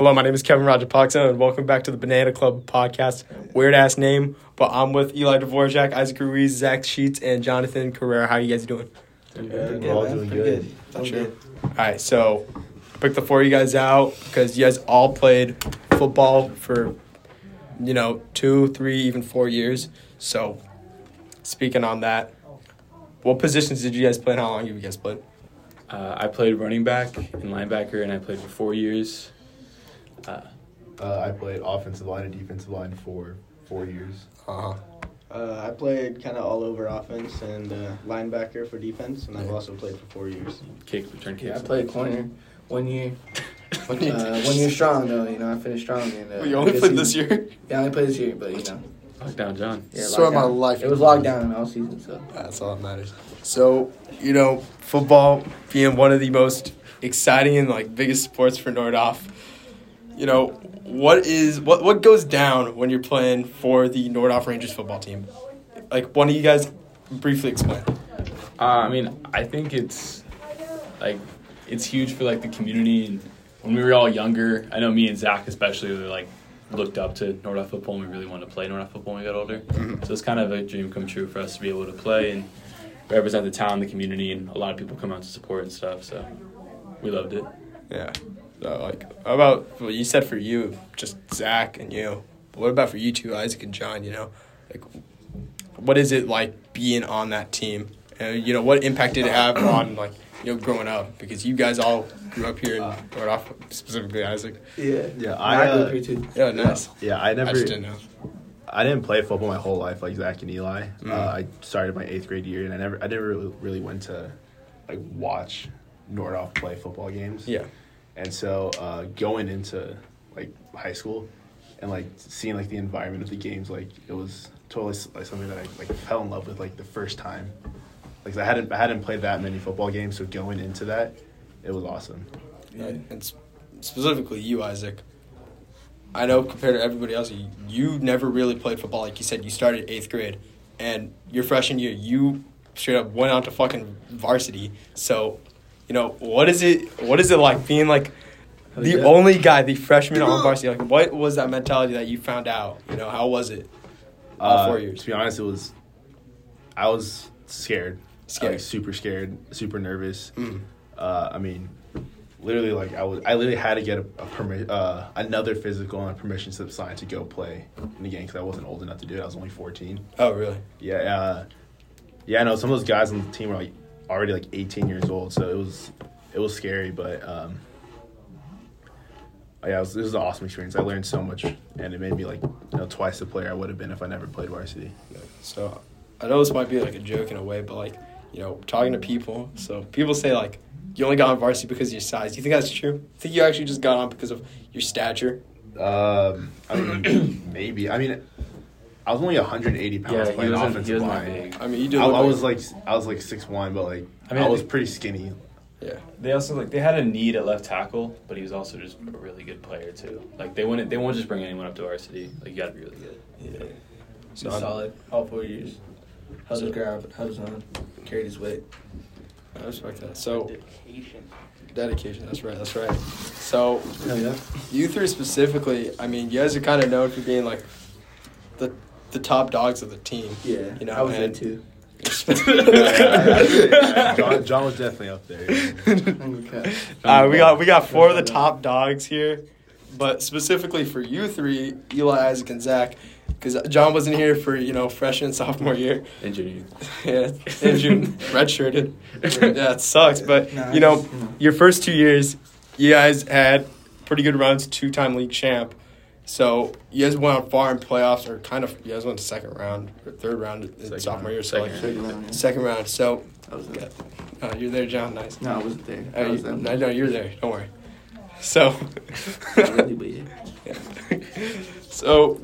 Hello, my name is Kevin Roger Poxon, and welcome back to the Banana Club podcast. Weird ass name, but I'm with Eli Dvorak, Isaac Ruiz, Zach Sheets, and Jonathan Carrera. How you guys doing? We're all doing good. Sure. All right, so pick the four of you guys out because you guys all played football for, you know, two, three, even four years. So, speaking on that, what positions did you guys play and how long have you guys played? Uh, I played running back and linebacker, and I played for four years. Uh, Uh, I played offensive line and defensive line for four years. Uh-huh. Uh, I played kind of all over offense and uh, linebacker for defense, and I've also played for four years. kick, return kicks. Yeah, I played corner one year. When you- Uh, one year strong though, you know. I finished strong. And, uh, you only good played this year? Yeah, I only played this year, but you know, Lockdown John. yeah, Story of my life. It was locked down all season, so That's all that matters. So, you know, football being one of the most exciting and like biggest sports for Nordhoff. You know, what is what what goes down when you're playing for the Nordhoff Rangers football team? Like one of you guys briefly explain. Uh, I mean, I think it's like it's huge for like the community. And when we were all younger, I know me and Zach especially were like looked up to Nordhoff football, and we really wanted to play Nordhoff football when we got older. So it's kind of a dream come true for us to be able to play and represent the town, the community, and a lot of people come out to support and stuff. So we loved it. Yeah. So like how about well you said for you, just Zach and you. But what about for you two, Isaac and John, you know? Like what is it like being on that team? And you know, what impact did it have on like, you know, growing up? Because you guys all grew up here in Nordhoff, specifically Isaac. yeah. Yeah, I, I, grew uh, up here too. Yeah, nice. Yeah, I I never. just didn't know. I didn't play football my whole life like Zach and Eli. Mm. Uh, I started my eighth grade year, and I never, I never really, really went to like watch Nordhoff play football games. Yeah. And so uh, going into like high school and like seeing like the environment of the games, like it was totally like something that I like fell in love with like the first time. Like I hadn't I hadn't played that many football games, so going into that, it was awesome. Right. And specifically you, Isaac. I know compared to everybody else, you, you never really played football. Like you said, you started eighth grade, and your freshman year, you straight up went on to fucking varsity. So, you know, what is it? What is it like being like the Yeah. only guy, the freshman on varsity? Like, what was that mentality that you found out? You know, how was it? All Uh, four years. To be honest, it was. I was scared. Scared. Like, super scared, super nervous. Mm. Uh, I mean, literally, like I was. I literally had to get a, a permit, uh, another physical and a permission slip signed to go play in the game because I wasn't old enough to do it. I was only fourteen. Oh, really? Yeah. Uh, yeah. I know some of those guys on the team were like already like eighteen years old, so it was it was scary, but. Um, yeah, it was, this was an awesome experience. I learned so much, and it made me like you know twice the player I would have been if I never played varsity. So I know this might be like a joke in a way, but like, you know, talking to people. So people say like you only got on varsity because of your size. Do you think that's true? I think you actually just got on because of your stature. Um, I mean, maybe. I mean, I was only 180 pounds Yeah, playing offensive line. big. I mean, you did. I, I was like I was like six one, but like I, I mean, I was pretty skinny. yeah. They also like they had a need at left tackle, but he was also just a really good player too. Like they wouldn't they won't just bring anyone up to varsity. Like you got to be really good. Yeah. So So solid all four years. How's his grab? How's on? Carried his weight. I respect that. So dedication. Dedication. That's right. That's right. So yeah. you three specifically, I mean, you guys are kind of known for being like the the top dogs of the team. Yeah. You know, I was and- there too. John, John was definitely up there. Okay. Uh, we got we got four of the top dogs here, but specifically for you three, Eli, Isaac, and Zach, because John wasn't here for you know freshman sophomore year. And junior. Yeah, and June redshirted. Yeah, it sucks, but Nah, you know just, you know. your first two years, you guys had pretty good runs, two time league champ. So you guys went on far in playoffs, or kind of you guys went to second round or third round in Second sophomore round. year. So like Second Second round, yeah. second round. So I was there. uh, you're there, John. Nice. No, I wasn't there. Uh, I was you, them. no, no, you're there. Don't worry. So. Really, yeah. so,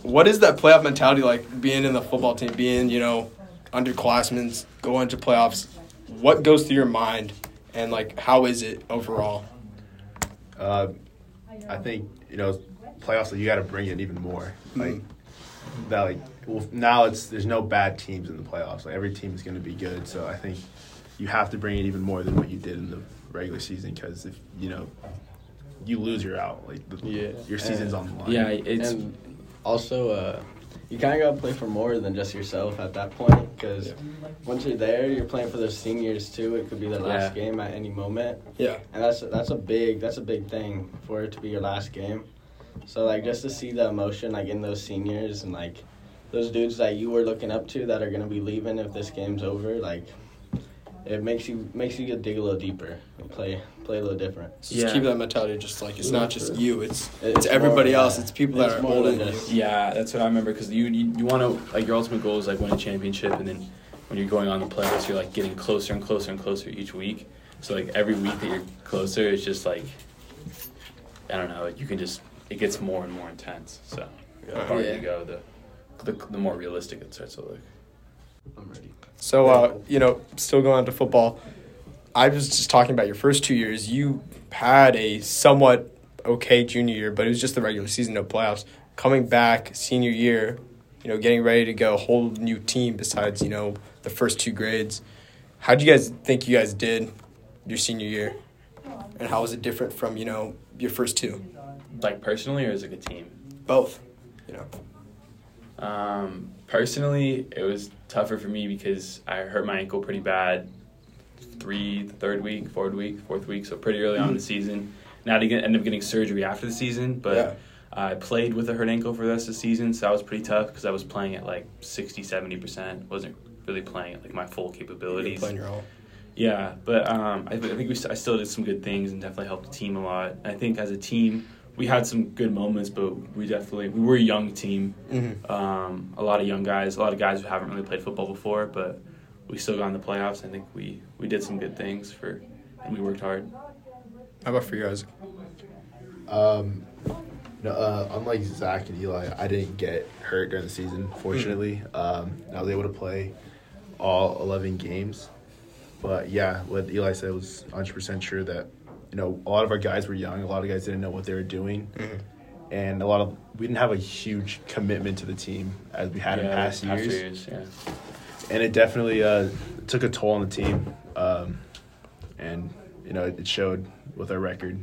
what is that playoff mentality like? Being in the football team, being you know underclassmen, going to playoffs. What goes through your mind, and like how is it overall? Uh, I think you know playoffs. Like, you got to bring it even more. Like that. Like well, now it's there's no bad teams in the playoffs. Like every team is going to be good. So I think you have to bring it even more than what you did in the regular season because if you know you lose, you're out. Like the, Yeah. your season's And- on the line. Yeah, it's and also, uh, you kind of got to play for more than just yourself at that point because once you're there, you're playing for the seniors too. It could be their last Yeah. game at any moment, Yeah. and that's that's a big that's a big thing for it to be your last game. So like just to see the emotion like in those seniors and like those dudes that you were looking up to that are gonna be leaving if this game's over, like it makes you makes you dig a little deeper and play play a little different. So just Yeah. keep that mentality. Just like it's not just you. It's It's it's everybody more- else. It's people that are more older than than you. Yeah, that's what I remember because you you, you want to like your ultimate goal is like win a championship, and then when you're going on the playoffs, you're like getting closer and closer and closer each week. So like every week that you're closer, it's just like I don't know. You can just it gets more and more intense. So the Yeah. farther Yeah. you go, the, the the more realistic it starts to look. I'm ready. So, uh, you know, still going on to football. I was just talking about your first two years. You had a somewhat okay junior year, but it was just the regular season, no playoffs. Coming back senior year, you know, getting ready to go, whole new team besides you know the first two grades. How do you guys think you guys did your senior year, and how was it different from you know your first two? Like personally, or as like a team. Both, you know. Um, personally, it was tougher for me because I hurt my ankle pretty bad. Three, third week, fourth week, fourth week, so pretty early on in the season. Now to get, end up getting surgery after the season, but Yeah. I played with a hurt ankle for the rest of the season, so that was pretty tough because I was playing at like 60, 70 percent. wasn't really playing at like my full You're capabilities. playing your all. Yeah, but um, I, I think we st- I still did some good things and definitely helped the team a lot. I think as a team, we had some good moments, but we definitely we were a young team. Mm-hmm. Um, a lot of young guys, a lot of guys who haven't really played football before, but we still got in the playoffs. I think we, we did some good things for, and we worked hard. How about for you guys? Um, no, uh, unlike Zach and Eli, I didn't get hurt during the season. Fortunately, um, I was able to play all eleven games. But yeah, what Eli said was 100 percent sure that you know a lot of our guys were young. A lot of guys didn't know what they were doing, Mhm. and a lot of we didn't have a huge commitment to the team as we had in past after years. yeah. and it definitely uh, took a toll on the team. Um, and you know, it, it showed with our record.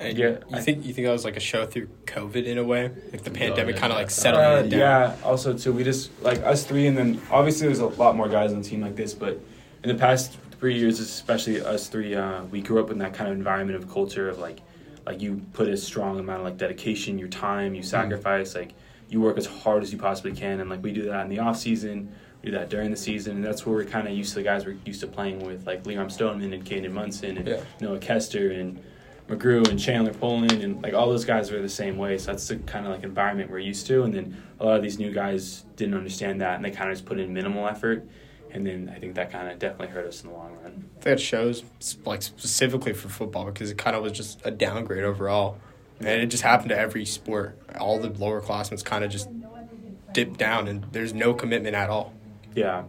And Yeah, you I- think you think that was like a show through COVID in a way, like the Oh, pandemic kind of like yeah. settled Uh, it down. yeah. Also, too, we just like us three, and then obviously there's a lot more guys on the team like this. But in the past three years, especially us three, uh, we grew up in that kind of environment of culture of like, like you put a strong amount of like dedication, your time, you sacrifice, like you work as hard as you possibly can, and like we do that in the off season. We do that during the season, and that's where we're kind of used to the guys we're used to playing with, like Liam Stoneman and Caden Munson and Yeah. Noah Kester and McGrew and Chandler Poland and like all those guys were the same way. So that's the kind of like environment we're used to. And then a lot of these new guys didn't understand that and they kind of just put in minimal effort. And then I think that kind of definitely hurt us in the long run. I think that shows like specifically for football because it kind of was just a downgrade overall, and it just happened to every sport. All the lower classmen kind of just dipped down, and there's no commitment at all. Yeah.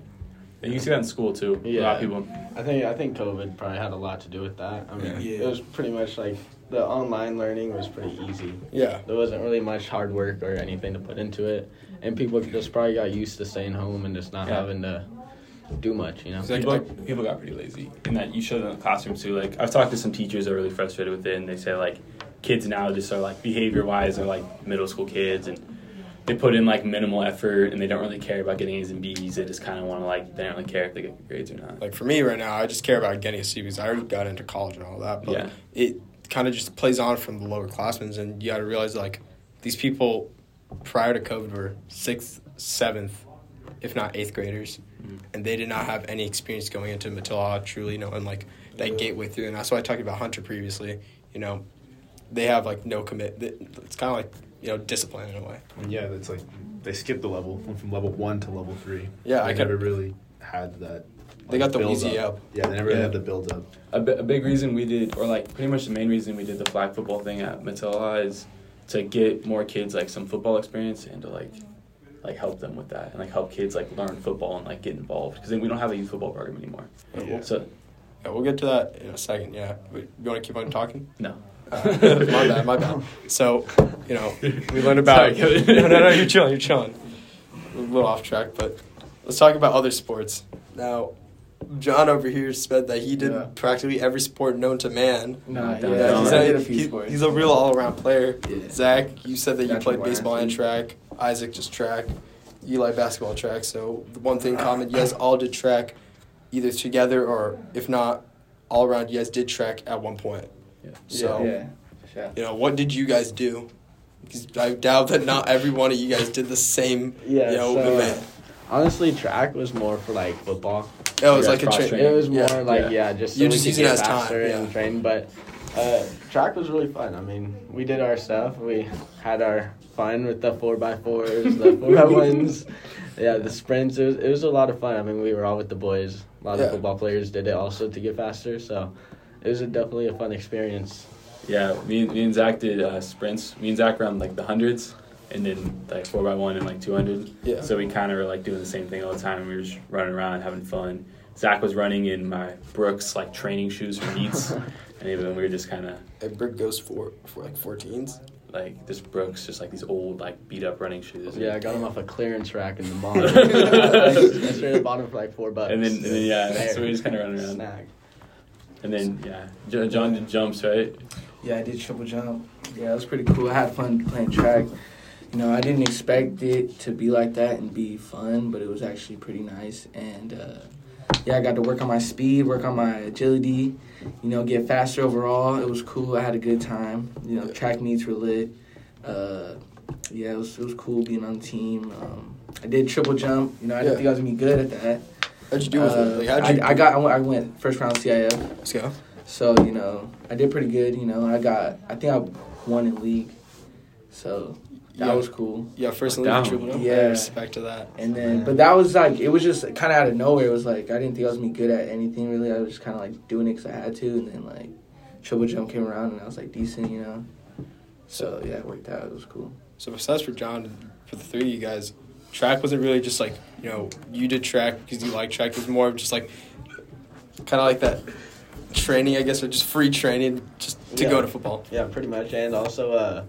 And you see that in school too. A lot Yeah. of people. I think I think COVID probably had a lot to do with that. I mean, Yeah. it was pretty much like the online learning was pretty easy. Yeah, There wasn't really much hard work or anything to put into it, and people just probably got used to staying home and just not Yeah. having to do much. You know. Exactly. People, people got pretty lazy. And that you show them in the classroom too. Like I've talked to some teachers that are really frustrated with it and they say like kids now just are like behavior wise are like middle school kids and they put in like minimal effort and they don't really care about getting A's and B's. They just kinda wanna like they don't really care if they get good grades or not. like for me right now, I just care about getting a C because I already got into college and all that. But Yeah. it kind of just plays on from the lower classmen, and you got to realize like these people prior to COVID were sixth, seventh, if not eighth graders, Mhm. and they did not have any experience going into Matilija truly, you know, and like that gateway through. And that's why I talked about Hunter previously. You know, they have like no commit. It's kind of like you know discipline in a way. And yeah, it's like they skipped the level, went from level one to level three. Yeah, they I never could- really had that. They got the easy up. Yeah, they never really Yeah. had the build up. A, big reason we did, or like pretty much the main reason we did the flag football thing at Matilija is to get more kids like some football experience and to like like help them with that and like help kids like learn football and like get involved because then we don't have a youth football program anymore. Yeah. So Yeah, we'll get to that in a second. Yeah, Wait, you want to keep on talking? no. Uh, my bad, my bad. So, you know, we learned about. Sorry, no, no, no, you're chilling, you're chilling. A little off track, but let's talk about other sports. Now, John over here said that he did Yeah. practically every sport known to man. Nah, Yeah, yeah, Yeah, he's, I a, a he- sports. he's a real all around player. Yeah. Zach, you said that you played baseball and track. Isaac just track. Eli basketball track. So the one thing common, you guys all did track, either together or if not, all around. You guys did track at one point. Yeah. So yeah, sure. you know what did you guys do? Because I doubt that not every one of you guys did the same. Yeah, You know, so, event. Honestly, track was more for like football. Oh, it was like a cross tra- training. It was more Yeah. like Yeah. yeah, just so You're just could using it get as time, faster and train. But uh, track was really fun. I mean, we did our stuff. We had our fun with the four x fours, the four by ones. Yeah, the sprints. It was, it was a lot of fun. I mean, we were all with the boys. A lot Yeah. of football players did it also to get faster. So it was a, definitely a fun experience. Yeah, me, and- me and Zach did uh, sprints. Me and Zach ran like the hundreds, and then like four by one and like two hundred. Yeah. So we kind of were like doing the same thing all the time. We were just running around having fun. Zach was running in my Brooks like training shoes for meets, and even we were just kind of A brick goes for for like 14s. like this Brooks, just like these old like beat up running shoes. Yeah, I got them off a clearance rack in the mall. I straight at bottom for like four bucks. And then, and then yeah, There. so we just kind of run around. Snag. And then yeah, Jo- John did jumps right. Yeah, I did triple jump. Yeah, it was pretty cool. I had fun playing track. You know, I didn't expect it to be like that and be fun, but it was actually pretty nice. And uh, yeah, I got to work on my speed, work on my agility. You know, get faster overall. It was cool. I had a good time. You know, track meets were lit. Uh, yeah, it was it was cool being on the team. Um, I did triple jump. You know, I didn't Yeah. think I was gonna be good at that. How'd you do with Uh, it? Like, how'd you I, I got I went, I went first round CIF. Let's go. So, you know, I did pretty good, you know. I got I think I won in league. So that Yeah. was cool. Yeah, first in Down. league triple jump. Yeah. Yeah, respect to that. And then but that was like it was just kind of out of nowhere. It was like I didn't think I was gonna be good at anything really. I was just kind of like doing it cuz I had to and then like triple jump came around and I was like decent, you know. So, yeah, it worked out. It was cool. So besides for John, for the three of you guys, track wasn't really just like you know you did track because you like track. It was more of just like kind of like that training, I guess, or just free training just to Yeah. go to football. Yeah, pretty much. And also, uh,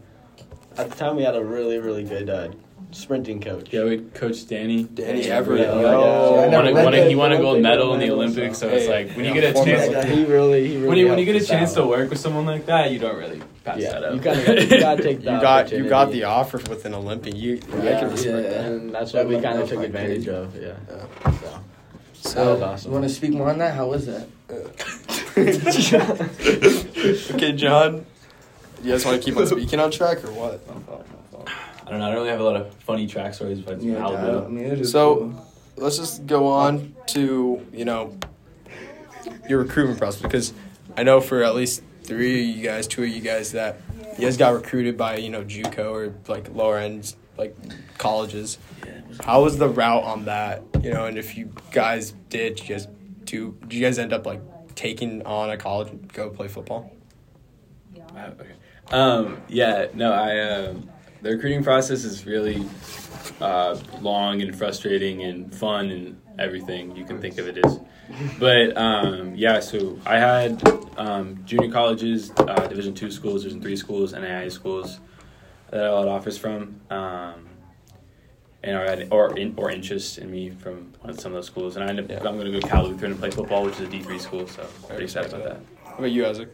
at the time, we had a really, really good uh, sprinting coach. Yeah, we coached Danny. Danny Everett. Yeah, yo. yeah. I Won a, won a, to he won a gold medal in the Olympics, so so- it's like when you get a chance, like- he really, he really. when you when you get a chance to work with someone like that, you don't really pass Yeah, that up. you kinda- you gotta take You the got you got the offer with an Olympian. You I Yeah, yeah. that. and that's what we kind of took advantage crazy. of. Yeah. Yeah. So. So, That was awesome. you want to speak more on that? How was that? okay, John. You guys want to keep on speaking on track or what? I don't know. I don't really have a lot of funny track stories, but Yeah, I Malibu. mean, it just So- cool. let's just go on to you know your recruitment process because I know for at least three of you guys, two of you guys that you guys got recruited by you know JUCO or like lower end like colleges. How was the route on that? You know, and if you guys did, you guys do? Did you guys end up like taking on a college and go play football? Uh, okay. Um, yeah, no, I um, the recruiting process is really uh, long and frustrating and fun and everything you can think of it as. But um, yeah, so I had um, junior colleges, uh, Division two schools, Division three schools, and NAIA schools that I had offers from, um, and or had, or in, or interest in me from some of those schools. And I ended up, Yeah. I'm going to go to Cal Lutheran and play football, which is a D three school. So pretty excited about that. How about you, Isaac?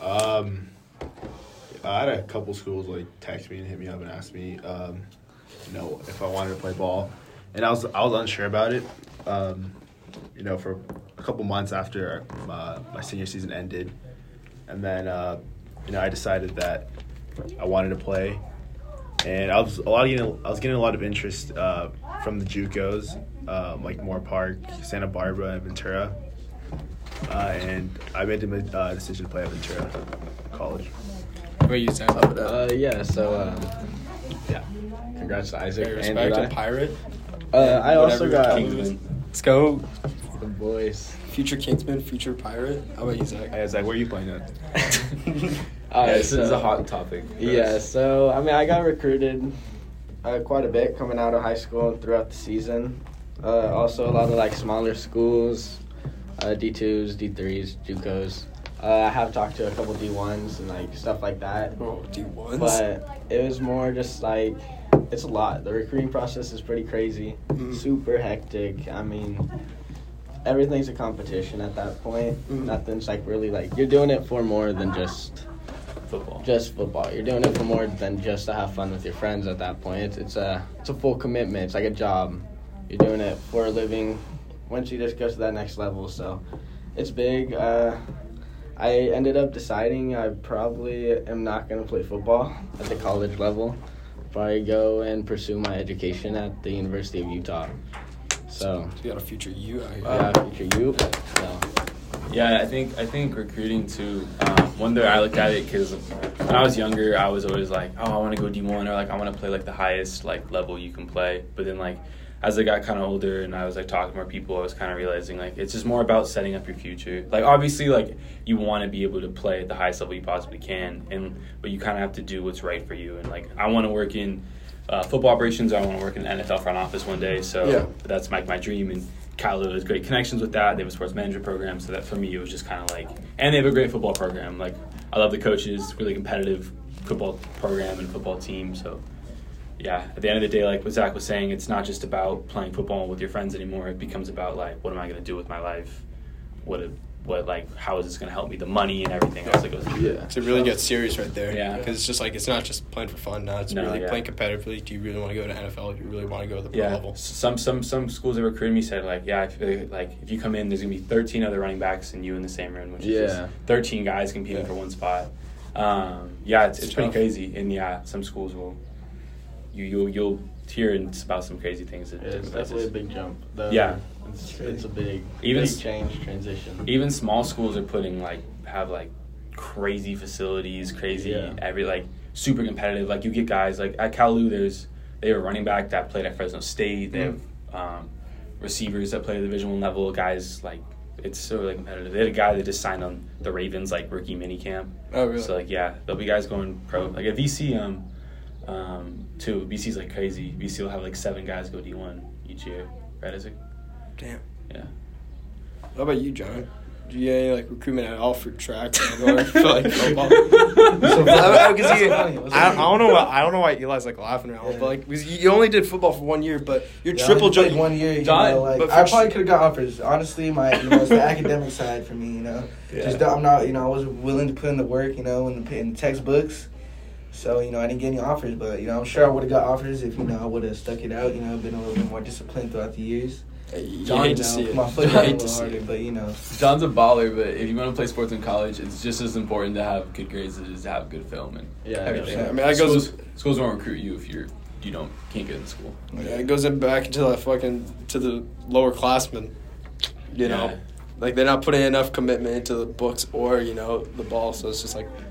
Um, I had a couple schools like text me and hit me up and ask me, um, you know, if I wanted to play ball, and I was I was unsure about it. Um, you know, for a couple months after uh, my senior season ended, and then uh, you know I decided that I wanted to play, and I was a lot of getting, I was getting a lot of interest uh, from the JUCOs, um, like Moorpark, Santa Barbara, and Ventura. Uh, and I made the uh, decision to play at Ventura College. How about you, Zach? Uh, yeah. So, um, yeah. Congrats to Isaac Hey, and respect Eli. a pirate. Uh, I also got Kingsmen. Let's go, the boys. future Kingsmen, future pirate. How about you, Zach? Hey, Zach, where are you playing at? Uh, yeah, this is a hot topic. for Yeah, us. so I mean, I got recruited uh, quite a bit coming out of high school and throughout the season. Uh, also, a lot of like smaller schools, uh, D2s, D3s, JUCOs. Uh, I have talked to a couple D1s and like stuff like that. Oh, D ones. But it was more just like it's a lot. The recruiting process is pretty crazy, Mhm. super hectic. I mean, everything's a competition at that point. Mhm. Nothing's like really like you're doing it for more than just Football. just football. You're doing it for more than just to have fun with your friends at that point. It's, it's a it's a full commitment. It's like a job. You're doing it for a living. Once you just go to that next level, so it's big. Uh, I ended up deciding I probably am not going to play football at the college level. but I go and pursue my education at the University of Utah. So You got a future you out here. yeah, future you. So Yeah, I think I think recruiting too. Um, one day I looked at it because when I was younger, I was always like, oh, I want to go D one or like I want to play like the highest like level you can play. But then like as I got kind of older and I was like talking to more people, I was kind of realizing like it's just more about setting up your future. Like obviously, like you want to be able to play at the highest level you possibly can, and but you kind of have to do what's right for you. And like I want to work in uh, football operations. I want to work in the NFL front office one day. So Yeah. that's like my dream. And Cal has great connections with that. They have a sports management program, so that for me it was just kind of like, and they have a great football program. Like I love the coaches, really competitive football program and football team. So yeah, at the end of the day, like what Zach was saying, it's not just about playing football with your friends anymore. It becomes about like, what am I going to do with my life? What, it- what like, how is this going to help me? The money and everything else that goes. Yeah. So it really gets serious right there. Yeah. Because it's just like it's not just playing for fun now. It's No, really yeah. playing competitively. Do you really want to go to NFL? Do you really want to go to the pro Yeah, level? some some some schools that recruited me said like, yeah, if, like if you come in, there's gonna be 13 other running backs and you in the same room, which is Yeah. just 13 guys competing Yeah. for one spot. Um, yeah, it's, it's It's pretty crazy, and yeah, some schools will you you'll you'll hear it's spout some crazy things at it's definitely a big jump. Yeah. it's, it's a big Even big change transition. Even small schools are putting like have like crazy facilities, crazy Yeah. every like super competitive. Like you get guys like at Cal Lu, there's they have a running back that played at Fresno State. They have um, receivers that play at the Division One level. Guys like it's so really competitive. They had a guy that just signed on the Ravens like rookie mini camp. Oh, really? So like yeah, there'll be guys going pro. Like at VC um um too. VC's like crazy. BC will have like seven guys go D one each year. Right, Isaac? Damn. Yeah. How about you, John? Do you get any like recruitment at all for track or for like football? So I, I, 'cause he- funny. What's I, I don't know why I don't know why Eli's like laughing around, Yeah. but like because you you only did football for one year, but you're Yeah, triple only played one year. You John, know, like, but I probably could have got offers. Honestly, my you know it's the academic side for me. You know, just I'm not. You know, I wasn't willing to put in the work. You know, in the, in the textbooks. So you know, I didn't get any offers. But you know, I'm sure I would have got offers if you know I would have stuck it out. You know, been a little bit more disciplined throughout the years. Uh, you John, hate to see it. My foot You down hate to see harder, it. but you know. John's a baller, but if you want to play sports in college, it's just as important to have good grades as it is to have good film and Yeah, everything. yeah. I mean, that goes- schools, schools won't recruit you if you're you don't can't get in school. Yeah, it goes in back into the fucking to the lower classmen. You know, Yeah. like they're not putting enough commitment into the books or you know the ball, so it's just like it's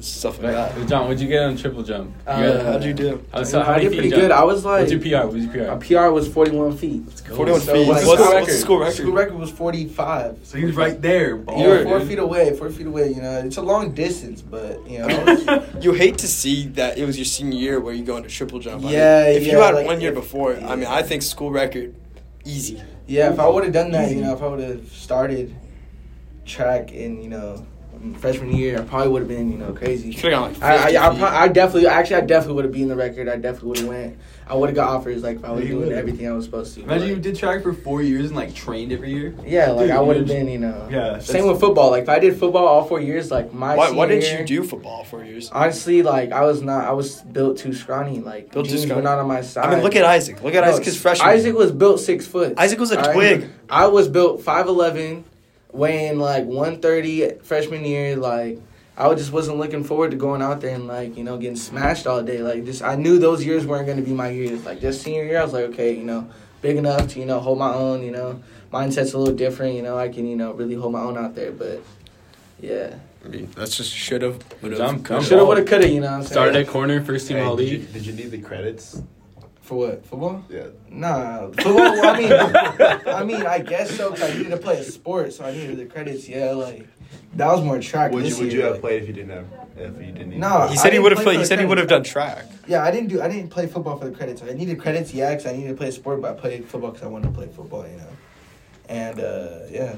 stuff like that. John, what'd you get on triple jump? You Uh, got- How'd you do? How, I, so how I many did feet pretty you jump? good. I was like, What's your PR? What's your PR? my PR was 41 feet. Forty-one So, feet. like, What's, school what's the school record? School record was 45. So he's right there. You You're- were four feet away, four feet away. You know, it's a long distance, but you know, You hate to see that it was your senior year where you go into triple jump. I mean, Yeah, if you yeah, had like, one year if- before, I mean. I think school record easy. yeah. If I would have done that, Easy. you know, if I would have started track in, you know, freshman year, I probably would have been, you know, crazy. could have gone like I, 50 I, I, feet. pro- I definitely, actually, I definitely would have beaten the record. I definitely would have went. I would have got offers like if I was you doing would've. everything I was supposed to. Imagine Like, you did track for four years and like trained every year. yeah, like Dude, I would have been, you know. Yeah, Same with football. Like if I did football all four years, like my. why, why didn't you do football four years? Honestly, like I was not. I was built too scrawny. Like Built too jeans were not on my side. I mean, look at Isaac. Look at No, Isaac his freshman. Isaac was built six foot. Isaac was a Alright? twig. I was built five eleven, weighing like one thirty freshman year. Like I just wasn't looking forward to going out there and like you know getting smashed all day. Like just I knew those years weren't going to be my years. Like just senior year, I was like, okay, you know, big enough to you know hold my own. You know, mindset's a little different. You know, I can you know really hold my own out there. But yeah, I mean, that's just should have. would have. should have, would have, could have. You know, what I'm saying? Started at corner, first team Hey, all did, you, league. did you need the credits? For what football? Yeah. Nah, football. well, I mean, I mean, I guess so. Cause I needed to play a sport, so I needed the credits. Yeah, like that was more track. Would this you would year, you have like- played if you didn't have if you didn't? Need No, He I said he would have play played. He the said he would have done track. Yeah, I didn't do. I didn't play football for the credits. I needed credits, yeah, because I needed to play a sport, but I played football because I wanted to play football, you know. And uh, yeah,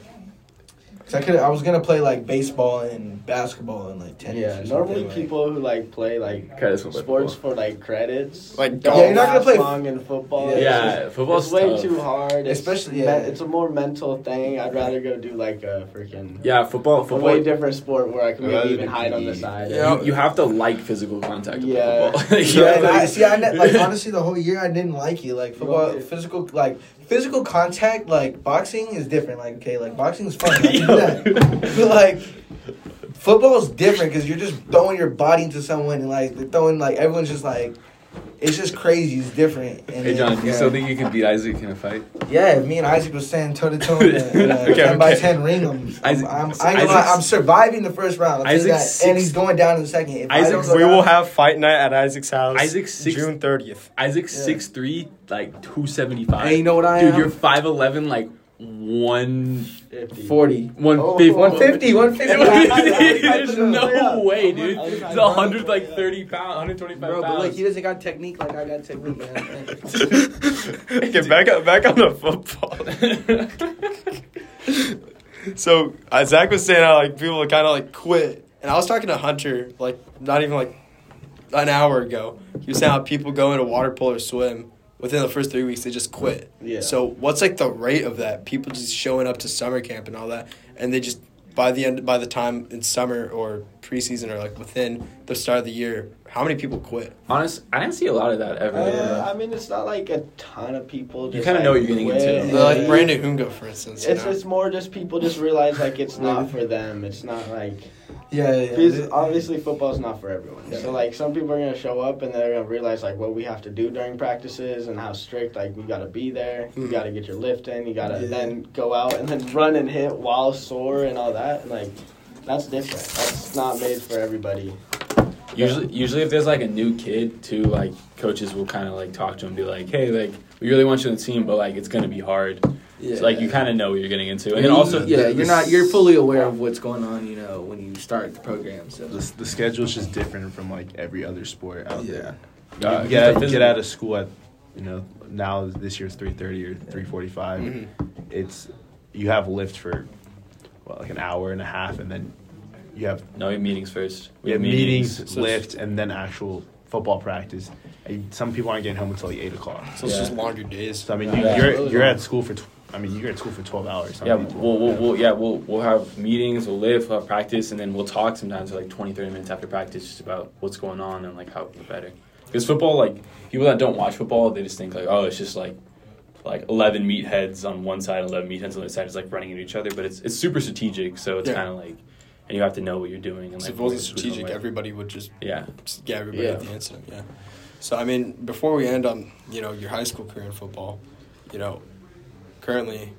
Cause I could I was gonna play like baseball and basketball and like tennis. Yeah, normally like- people who like play like Credits for sports football. for like credits. Like don't golf. Yeah, you're not gonna play- long in football. Yeah. It's Yeah, just- football's it's way tough. too hard. It's Especially, me- it's a more mental thing. I'd rather go do like a freaking Yeah, football. a Football. way different sport where I can maybe even do hide on the side. Yeah. You, you have to like physical contact. Yeah. football. You Yeah, have and to- I, see, I ne- like honestly, the whole year I didn't like it. Like football, physical, like physical contact, like boxing is different. Like okay, like boxing is fun. I can do that. But like football is different because you're just throwing your body into someone and like they're throwing like everyone's just like. It's just crazy. It's different. And Hey then, John, do you yeah. still think you can beat Isaac in a fight? Yeah, if me and Isaac was standing toe to toe in a Okay, ten by ten ring, I'm, I'm, I'm, I ain't gonna Isaac's- lie, I'm surviving the first round. I'll tell you and he's going down in the second. If I Isaac's- don't We down- will have fight night at Isaac's house. Isaac's six- June thirtieth. Isaac's Yeah. six three, like two seventy five. And you know what I Dude, am? Dude, you're five eleven, like one 50. 40. one Oh. fifty. 150, 150. There's no Yeah. way, dude. It's like, a hundred like thirty pounds, hundred twenty five Bro, but like he doesn't got technique like I got technique, man. Get back up, back on the football. so uh, Zach was saying how like people kind of like quit, and I was talking to Hunter like not even like an hour ago. He was saying how people go into water polo or swim within the first three weeks they just quit. Yeah. So what's like the rate of that? People just showing up to summer camp and all that, and they just by the end by the time in summer or preseason or like within the start of the year, how many people quit? Honest, I didn't see a lot of that ever. Uh, I mean, it's not like a ton of people. You kinda like, know what you're getting quit into. and Like. Brandon Hunga, for instance. It's know? it's more just people just realize like it's not for them. It's not like yeah, yeah. because obviously football's not for everyone. Yeah. So like some people are gonna show up and they're gonna realize like what we have to do during practices and how strict like we gotta be there. You Mhm. gotta get your lift in. You gotta Yeah. then go out and then run and hit while sore and all that. And like that's different. That's not made for everybody. Usually, usually if there's like a new kid too, like coaches will kind of like talk to him, and be like, "Hey, like we really want you on the team, but like it's gonna be hard." yeah. So, like you kind of know what you're getting into, and And then also yeah, the- you're not you're fully aware of what's going on, you know, when you start the program. So The, the schedule's just different from like every other sport out there. Uh, you just get, the you get out of school at you know now this year's three thirty or three forty five. Mhm. It's you have lift for what, like an hour and a half, and then you have No, meetings first. We we have meetings, So it's- lift, and then actual football practice. And some people aren't getting home until like eight o'clock. So it's Yeah. just longer days. So I mean, Yeah. you, Yeah. you're you're at school for. Tw- I mean, you're at school for twelve hours. Some Yeah, people- we'll, we'll, we'll yeah we'll we'll have meetings, we'll live, we'll have practice, and then we'll talk sometimes for like 20, 30 minutes after practice just about what's going on and like how we're better. Because football, like people that don't watch football, they just think like, oh, it's just like like eleven meatheads on one side, eleven meatheads on the other side, is like running into each other. But it's it's super strategic, so it's Yeah. kind of like, and you have to know what you're doing. And So like if it wasn't strategic, everybody would just yeah. just get everybody at the incident. Yeah. So I mean, before we end on you know your high school career in football, you know, currently,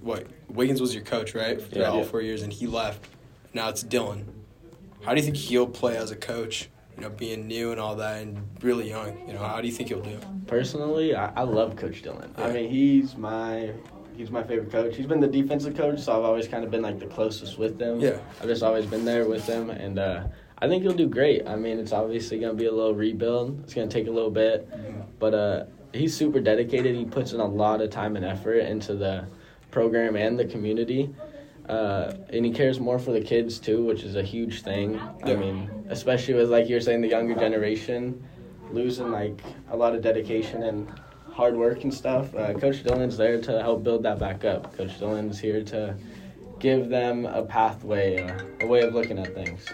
what Wiggins was your coach, right? For Yeah. all four years, and he left. Now it's Dylan. How do you think he'll play as a coach? You know, being new and all that, and really young. You know, how do you think he'll do? Personally, I, I love Coach Dylan. Yeah. I mean, he's my he's my favorite coach. He's been the defensive coach, so I've always kind of been like the closest with him. Yeah. I've just always been there with him, and uh, I think he'll do great. I mean, it's obviously gonna be a little rebuild. It's gonna take a little bit, but uh, he's super dedicated. He puts in a lot of time and effort into the program and the community. Uh, and he cares more for the kids too, which is a huge thing. I mean, especially with like you're saying, the younger generation losing like a lot of dedication and hard work and stuff. Uh, Coach Dillon's there to help build that back up. Coach Dillon's here to give them a pathway, uh, a way of looking at things.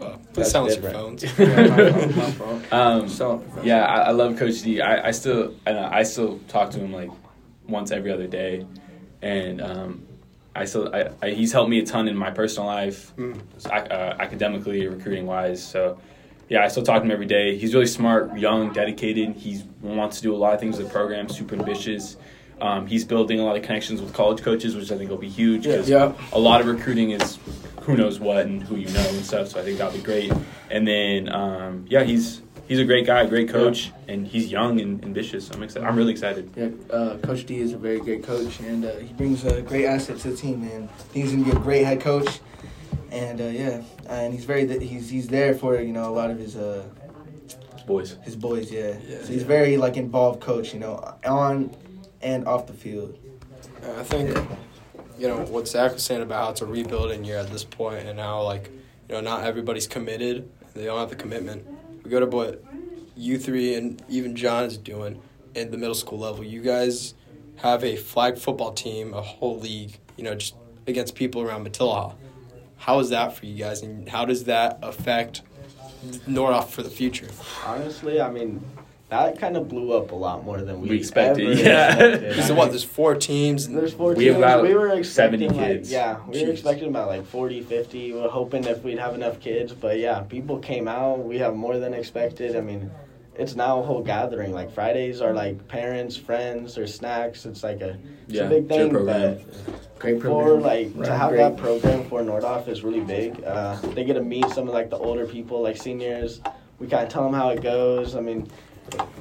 Uh, please That's silence your different. phones. Yeah, my fault, my fault. Um, So Yeah, I, I love Coach D. I, I still I, know, I still talk to him like once every other day, and um, I still I, I, he's helped me a ton in my personal life, Mm. so, uh, academically, recruiting wise. So yeah, I still talk to him every day. He's really smart, young, dedicated. He wants to do a lot of things with the program. Super ambitious. Um, he's building a lot of connections with college coaches, which I think will be huge because Yeah. a lot of recruiting is who knows what and who you know and stuff. So I think that'll be great. And then um, yeah, he's he's a great guy, great coach, and he's young and ambitious. I'm excited. I'm really excited. Yeah, uh, Coach D is a very great coach, and uh, he brings a great asset to the team. And he's gonna be a great head coach. And uh, yeah, and he's very he's he's there for you know a lot of his uh Boys. his boys. Yeah, Yeah. so he's very like involved coach. You know, on and off the field. I think you know what Zach was saying about how it's a rebuilding year at this point, and how like you know not everybody's committed. They don't have the commitment. We go to what you three and even John is doing in the middle school level. You guys have a flag football team, a whole league. You know, just against people around Matilija. How is that for you guys, and how does that affect Nordhoff for the future? Honestly, I mean, that kind of blew up a lot more than we, We expected, ever yeah. expected. So what? There's four teams. And There's four We have teams. about we were expecting 70 like, kids. yeah, we Jeez. were expecting about like 40, 50. We were hoping if we'd have enough kids, but yeah, people came out. We have more than expected. I mean, it's now a whole gathering. Like Fridays are like parents, friends, or snacks. It's like a, it's Yeah, a big cheer thing. program. But Great for program. like to have great. that program for Nordhoff is really big. Uh, they get to meet some of like the older people, like seniors. We kind of tell them how it goes. I mean,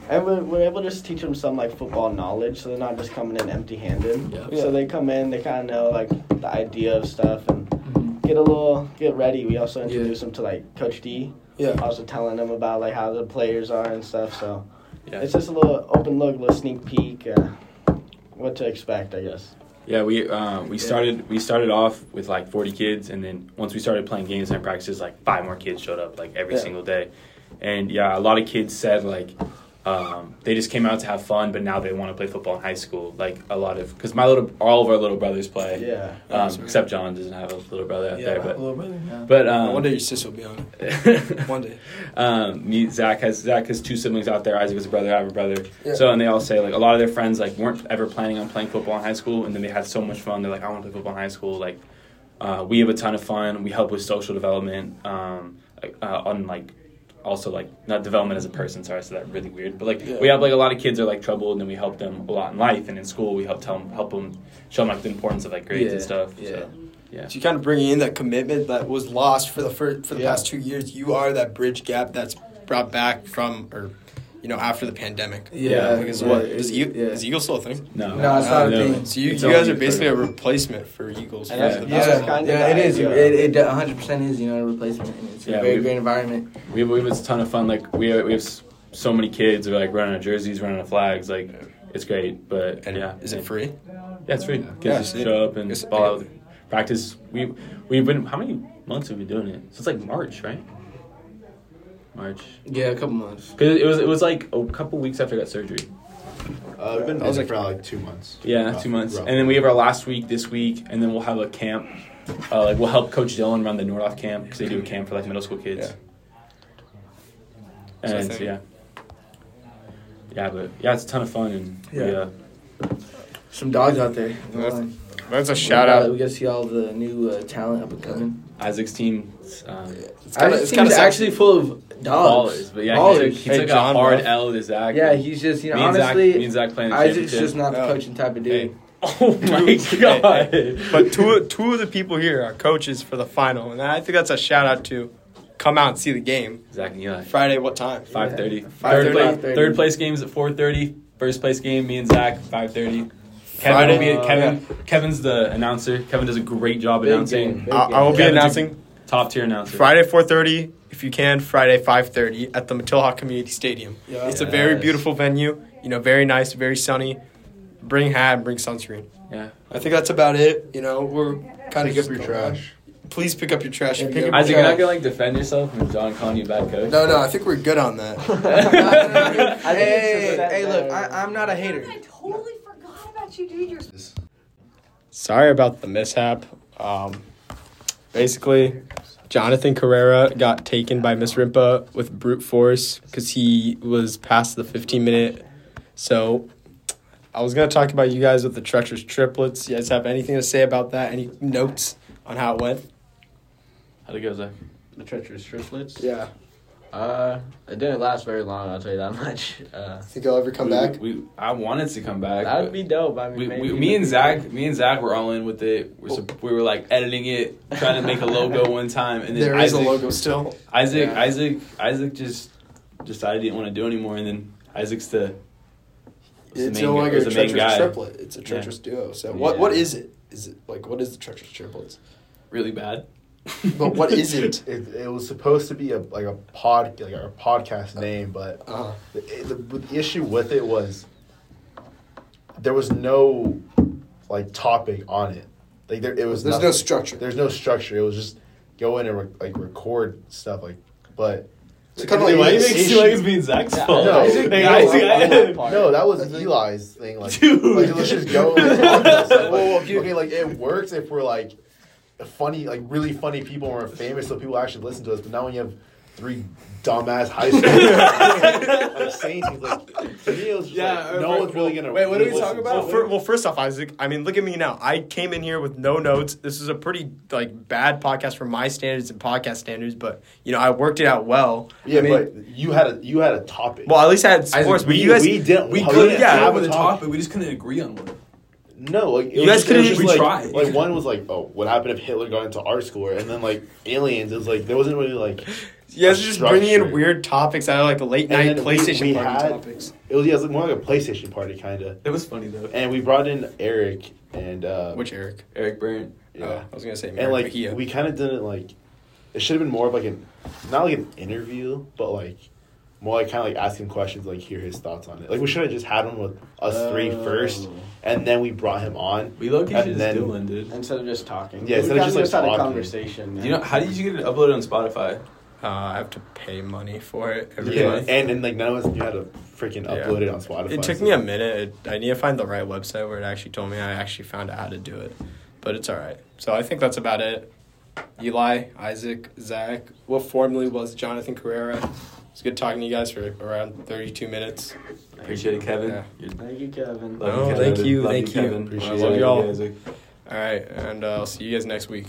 and we're, we're able to just teach them some like football knowledge, so they're not just coming in empty-handed. Yeah. So they come in, they kind of know like the idea of stuff and Mhm. get a little get ready. We also introduce them to like Coach D. Yeah. Also telling them about like how the players are and stuff. So Yeah. it's just a little open look, little sneak peek. Uh, what to expect, I guess. Yeah, we um, we started we started off with like 40 kids, and then once we started playing games and practices, like five more kids showed up like every Yeah. single day, and yeah, a lot of kids said like um, they just came out to have fun, but now they want to play football in high school. Like a lot of because my little all of our little brothers play, Yeah. um, except John doesn't have a little brother out there, but little brother. but um, One day your sister will be on it. One day. um, me, Zach has Zach has two siblings out there. Isaac has a brother. I have a brother. Yeah. So and they all say like a lot of their friends like weren't ever planning on playing football in high school, and then they had so much fun. They're like, I want to play football in high school. Like, uh, we have a ton of fun. We help with social development. Um, uh, on like also like not development as a person. Sorry, I said that really weird. But like Yeah. we have like a lot of kids are like troubled, and then we help them a lot in life and in school. We help tell them help them show them like the importance of like grades and stuff. yeah. So, yeah. So you kind of bringing in that commitment that was lost for the first, for the Yeah. past two years. You are that bridge gap that's brought back from or you know after the pandemic. Yeah, Because yeah, what it- is Eagle, yeah. is Eagle still a thing? No, No, it's not a no. thing. So you, It's you guys are basically for- a replacement for Eagles. And Yeah. Yeah, kind of yeah, the it is. It, idea. it, 100% is, you know, a replacement. And it's Yeah, a very great environment. We have, we have a ton of fun. Like we have, we have so many kids. They're like running on jerseys, running on flags. Like it's great. But And yeah, is it free? Yeah, it's free. Kids Yeah, just see? show up and Guess- ball out. Practice. We we've been how many months have we been doing it? Since like March, right? March. Yeah, a couple months. Cause it was it was like a couple weeks after I got surgery. Uh, we've been I was busy like- for like two months. Yeah, Rough- two months. rough. And then we have our last week this week, and then we'll have a camp. Uh, like we'll help Coach Dylan run the Nordhoff camp because they do a camp for like middle school kids. So I And think- yeah, yeah, but yeah, it's a ton of fun and we, Yeah. uh, Some dogs out there. That's- a we shout got- out. We got to see all the new uh, talent up and coming. Isaac's team. Um, It's kind of Isaac's team is actually full of dogs. ballers, but yeah, Ballers. he took, he Hey, took John a hard Ruff. L to Zach. Yeah, he's just, you know, me and Zach, honestly, me and Zach playing the Isaac's championship. just not the No. coaching type of dude. Hey, Oh my god! hey, But two two of the people here are coaches for the final, and I think that's a shout out to come out and see the game Zach and Eli. Friday. What time? Five thirty. Five Third thirty. place. Third place games at four thirty. First place game, me and Zach, five thirty. Kevin Friday? will be Uh, Kevin. Kevin's the announcer. Kevin does a great job Big announcing. game, I, I will be Kevin's a- announcing Top tier announcer. Friday four thirty. If you can, Friday five thirty at the Matillhawk Community Stadium. Yeah. It's a very beautiful venue. You know, very nice, very sunny. Bring hat, and bring sunscreen. Yeah. I think that's about it. You know, we're kind Pick of up your trash. Please pick up your trash. Yeah, if pick you up go. Isaac, you're not gonna like defend yourself when John calling you a bad coach. No, no, I think we're good on that. I hey, hey, look. I, I'm not a hater. I totally you, dude. You're Sorry about the mishap. Um, basically, Jonathan Carrera got taken by Miss Rimpa with brute force because he was past the 15 minute. So, I was gonna talk about you guys with the treacherous triplets. You guys have anything to say about that? Any notes on how it went? How'd it go, Zach? The treacherous triplets. Yeah. Uh, it didn't last very long. I'll tell you that much. Uh, Think I'll ever come we, back? We, I wanted to come back. that'd be dope. I mean, we, maybe we, me the and. Zach, me and Zach were all in with it. We're, sup- we were like editing it, trying to make a logo one time, and then There is a logo still. Isaac, Yeah. Isaac, Isaac just decided he didn't want to do anymore, and then Isaac's the was the It's main no longer a treacherous triplet. It's a treacherous duo. So what? What Yeah. is it? Is it like what is the treacherous triplets? really bad. But what is it? It, it was supposed to be a like a pod like a podcast name, but Uh, the, the, the issue with it was there was no like topic on it. Like there, it was. There's no nothing. structure. There's no structure. It was just go in and re- like record stuff like, but. It's kinda like- Why do you the make issue- like it's being Zach's Yeah, fault? No. Isaac- Hey, yeah, I- that. No, that was Eli's thing. Like, Dude. like let's just go. And talk about stuff. Like, okay, like it works if we're like funny, like really funny people and we're famous, so people actually listen to us. But now when you have three dumbass high school like saying things like to me, it was just Yeah, like, no right, one's really gonna. wait, what are we listen talking about? Well, it. fir- well, first off, Isaac. I mean, look at me now. I came in here with no notes. This is a pretty like bad podcast for my standards and podcast standards, but you know, I worked it out well. yeah, I mean, but you had a you had a topic. well, at least I had sports. but we, you guys, we didn't. We we could didn't yeah, yeah, have a a topic. topic, we just couldn't agree on one. No, like it You was guys just- it was could've- just we like, tried. Like one was like, oh, what happened if Hitler got into art school? And then like aliens, it was like there wasn't really like you guys are just bringing in weird topics out of like the late night then we- PlayStation we party had- topics. it was yeah, it was more like a PlayStation party kind of. It was funny though. And we brought in Eric and uh, Which Eric? Eric Burnt. yeah, Oh, I was gonna say and like Mejia. we kind of didn't like. It should have been more of like an not like an interview, but like more like kind of like asking questions, like hear his thoughts on it. Like we should have just had him with us three Oh. first, and then we brought him on. We low key And should just then- do one, dude. Instead of just talking. Yeah, instead we of just, kinda like, had a conversation. Do you know how did you get it uploaded on Spotify? uh, I have to pay money for it every Yeah, month. and and like none of us knew how to freaking Yeah. upload it on Spotify. It took so- me a minute. It, I need to find the right website where it actually told me. I actually found out how to do it, but it's all right. So I think that's about it. Eli, Isaac, Zach. What formerly was Jonathan Carrera. It's good talking to you guys for around thirty-two minutes. Appreciate it, Kevin. Yeah. Thank you, Kevin. Love No, Kevin. thank you, Love thank you. Kevin. Appreciate Love it. you, Y'all. Isaac. All right, and uh, I'll see you guys next week.